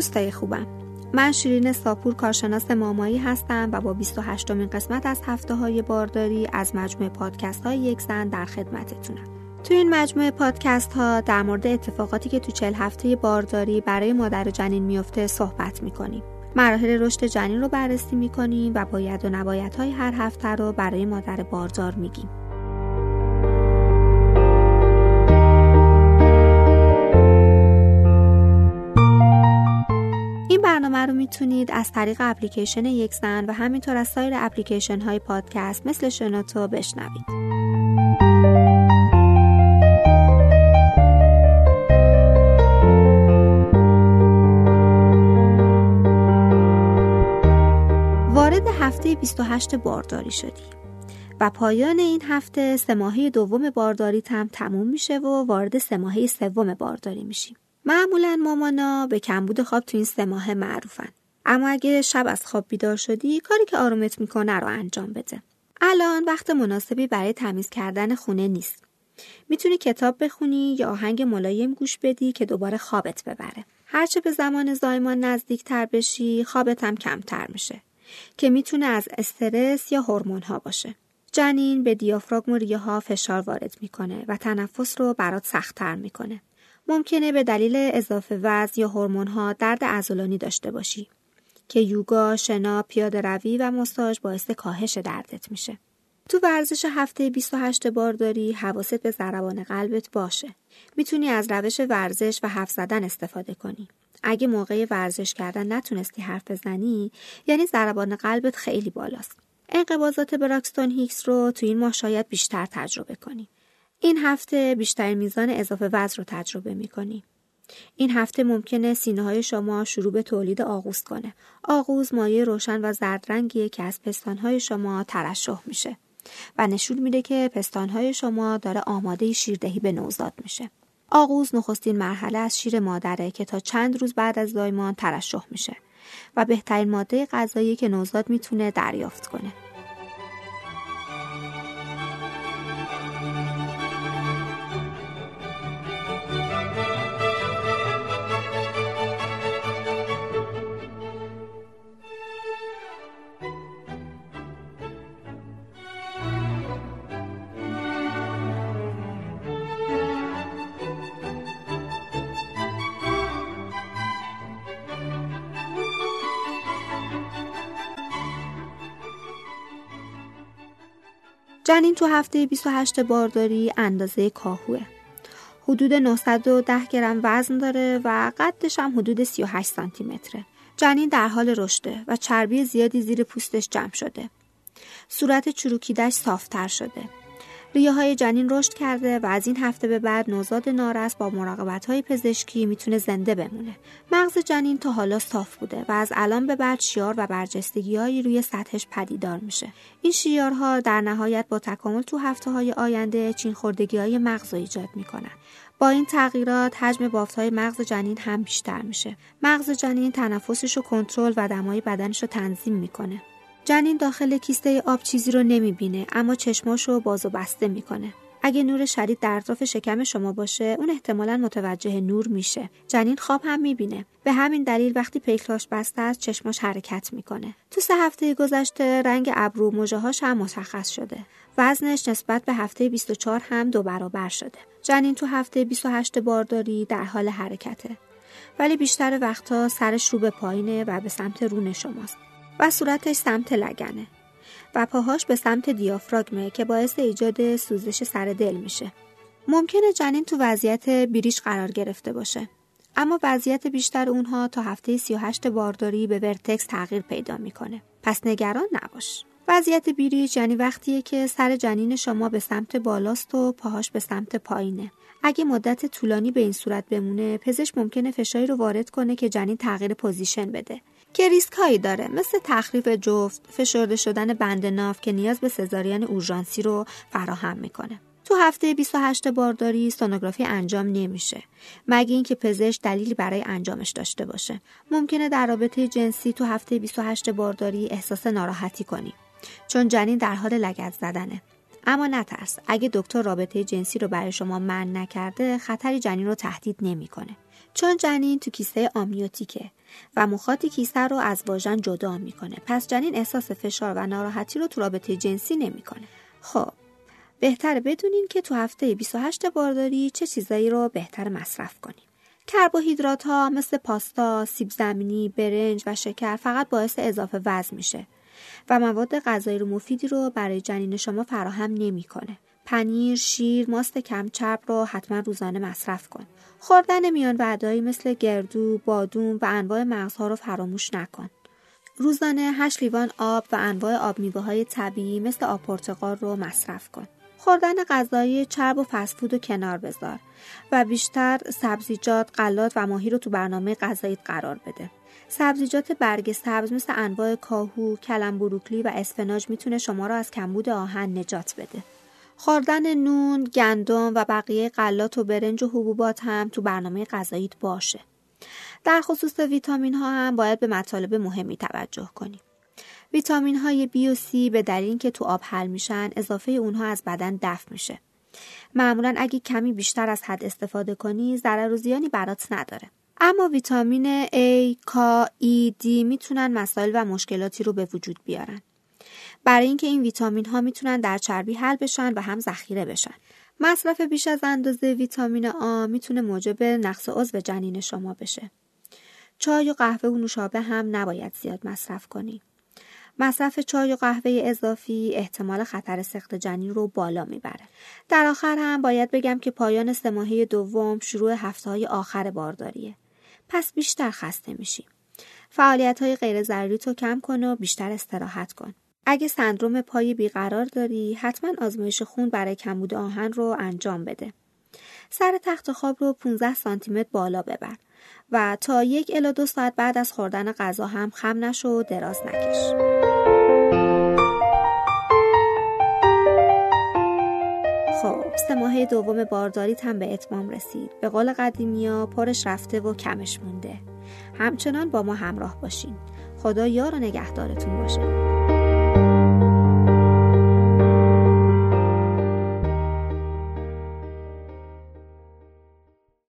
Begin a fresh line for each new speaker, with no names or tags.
دوستای خوبم. من شیرین ساپور کارشناس مامایی هستم و با 28 مین قسمت از هفته های بارداری از مجموعه پادکست های یک زن در خدمتتونم. تو این مجموعه پادکست ها در مورد اتفاقاتی که تو چل هفته بارداری برای مادر جنین میفته صحبت می‌کنیم. مراحل رشد جنین رو بررسی می‌کنیم و باید و نباید های هر هفته رو برای مادر باردار میگیم. می‌تونید از طریق اپلیکیشن یک زن و همینطور از سایر اپلیکیشن های پادکست مثل شنوتو بشنوید. وارد هفته 28 بارداری شدی و پایان این هفته سه دوم بارداری هم تموم میشه و وارد سه سوم بارداری میشیم. معمولا مامانا به کمبود خواب تو این سه ماه معروفن اما اگه شب از خواب بیدار شدی کاری که آرومت می‌کنه رو انجام بده. الان وقت مناسبی برای تمیز کردن خونه نیست. می‌تونی کتاب بخونی یا آهنگ ملایم گوش بدی که دوباره خوابت ببره. هرچه به زمان زایمان نزدیک تر بشی خوابت هم کمتر میشه. که می‌تونه از استرس یا هورمون ها باشه. جنین به دیافراگم و ریه ها فشار وارد می‌کنه و تنفس رو برات سختتر می‌کنه. ممکنه به دلیل اضافه وزن یا ها درد عضلانی داشته باشی. که یوگا، شنا، پیاده روی و ماساژ باعث کاهش دردت میشه. تو ورزش هفته 28 بارداری حواست به ضربان قلبت باشه. می‌تونی از روش ورزش و حرف زدن استفاده کنی. اگه موقع ورزش کردن نتونستی حرف بزنی یعنی ضربان قلبت خیلی بالاست. انقباضات براکستون هیکس رو تو این ماه شاید بیشتر تجربه کنی. این هفته بیشتر میزان اضافه وزن رو تجربه می کنی. این هفته ممکنه سینه های شما شروع به تولید آغوز کنه. آغوز مایه روشن و زرد رنگیه که از پستان های شما ترشح میشه و نشون میده که پستان های شما داره آماده شیردهی به نوزاد میشه. آغوز نخستین مرحله از شیر مادره که تا چند روز بعد از زایمان ترشح میشه و بهترین ماده غذایی که نوزاد می‌تونه دریافت کنه. جنین تو هفته 28 بارداری اندازه کاهوه. حدود 910 گرم وزن داره و قدش هم حدود 38 سانتی متره. جنین در حال رشده و چربی زیادی زیر پوستش جمع شده. صورت چروکیدش صافتر شده. ریه های جنین رشد کرده و از این هفته به بعد نوزاد نارس با مراقبت های پزشکی می‌تونه زنده بمونه. مغز جنین تا حالا صاف بوده و از الان به بعد شیار و برجستگی هایی روی سطحش پدیدار میشه. این شیارها در نهایت با تکامل تو هفته های آینده چین خوردگی های مغز ایجاد می‌کنن. با این تغییرات حجم بافت های مغز جنین هم بیشتر میشه. مغز جنین تنفسش رو کنترل و دمای بدنش رو تنظیم می‌کنه. جنین داخل کیسته آب چیزی رو نمی‌بینه اما چشماش رو باز و بسته می‌کنه. اگه نور شدید در اطراف شکم شما باشه اون احتمالا متوجه نور میشه. جنین خواب هم می‌بینه. به همین دلیل وقتی پیکلاش بسته است چشماش حرکت می‌کنه. تو سه هفته گذشته رنگ ابرو موجهاش هم مشخص شده. وزنش نسبت به هفته 24 هم دو برابر شده. جنین تو هفته 28 بارداری در حال حرکته. ولی بیشتر وقتها سرش رو به پایینه و به سمت رون شماست. و صورتش سمت لگنه و پاهاش به سمت دیافراگمه که باعث ایجاد سوزش سر دل میشه. ممکنه جنین تو وضعیت بیریش قرار گرفته باشه. اما وضعیت بیشتر اونها تا هفته 38 بارداری به ورتکس تغییر پیدا می‌کنه. پس نگران نباش. وضعیت بیریش یعنی وقتیه که سر جنین شما به سمت بالاست و پاهاش به سمت پایینه. اگه مدت طولانی به این صورت بمونه پزشک ممکنه فشاری رو وارد کنه که جنین تغییر position بده که ریسک هایی داره مثل تخریب جفت فشرده شدن بند ناف که نیاز به سزارین اورژانسی رو فراهم می‌کنه. تو هفته 28 بارداری سونوگرافی انجام نمیشه. مگه اینکه پزشک دلیلی برای انجامش داشته باشه. ممکنه در رابطه جنسی تو هفته 28 بارداری احساس ناراحتی کنی. چون جنین در حال لگد زدنه. اما نترس. اگه دکتر رابطه جنسی رو برای شما من نکرده خطری جنین رو تهدید نمی‌کنه. چون جنین تو کیسه آمیوتیکه و مخاطی کیسه رو از واژن جدا می‌کنه. پس جنین احساس فشار و ناراحتی رو تو رابطه جنسی نمی‌کنه. خب بهتره بدونین که تو هفته 28 بارداری چه چیزایی رو بهتر مصرف کنیم. کربوهیدرات ها مثل پاستا، سیب زمینی، برنج و شکر فقط باعث اضافه وزن میشه و مواد غذایی رو مفیدی رو برای جنین شما فراهم نمی‌کنه. پنیر، شیر، ماست کمچرب رو حتما روزانه مصرف کن. خوردن میان وعدهایی مثل گردو، بادوم و انواع مغزها رو فراموش نکن. روزانه 8 لیوان آب و انواع آب میوه های طبیعی مثل آب پرتقال رو مصرف کن. خوردن غذایی چرب و فسفود رو کنار بذار و بیشتر سبزیجات، غلات و ماهی رو تو برنامه غذایی قرار بده. سبزیجات برگ سبز مثل انواع کاهو، کلم بروکلی و اسفناج می‌تونه شما را از کمبود آهن نجات بده. خوردن نون، گندم و بقیه غلات و برنج و حبوبات هم تو برنامه غذاییت باشه. در خصوص ویتامین ها هم باید به مطالب مهمی توجه کنیم. ویتامین های بی و سی به دلیل که تو آب حل میشن اضافه اونها از بدن دفع میشه. معمولا اگه کمی بیشتر از حد استفاده کنی ضرر و زیانی برات نداره. اما ویتامین A, K, E, D می‌تونن مسائل و مشکلاتی رو به وجود بیارن. برای اینکه این ویتامین ها می‌تونن در چربی حل بشن و هم ذخیره بشن. مصرف بیش از اندازه ویتامین آ می‌تونه موجب نقص عضو جنین شما بشه. چای و قهوه و نوشابه هم نباید زیاد مصرف کنی. مصرف چای و قهوه اضافی احتمال خطر سخت جنین رو بالا می‌بره. در آخر هم باید بگم که پایان سه دوم شروع هفته های آخر بارداریه. پس بیشتر خسته میشی. فعالیت های غیر ضروری تو کم کن و بیشتر استراحت کن. اگه سندروم پای بیقرار داری حتما آزمایش خون برای کمبود آهن رو انجام بده. سر تخت خواب رو 15 سانتی بالا ببر و تا یک الا دو ساعت بعد از خوردن غذا هم خم نشو و دراز نکش. خب سه ماهه دوم بارداریت هم به اتمام رسید به قول قدیمیا پرش رفته و کمش مونده همچنان با ما همراه باشین خدا یار و نگهدارتون باشه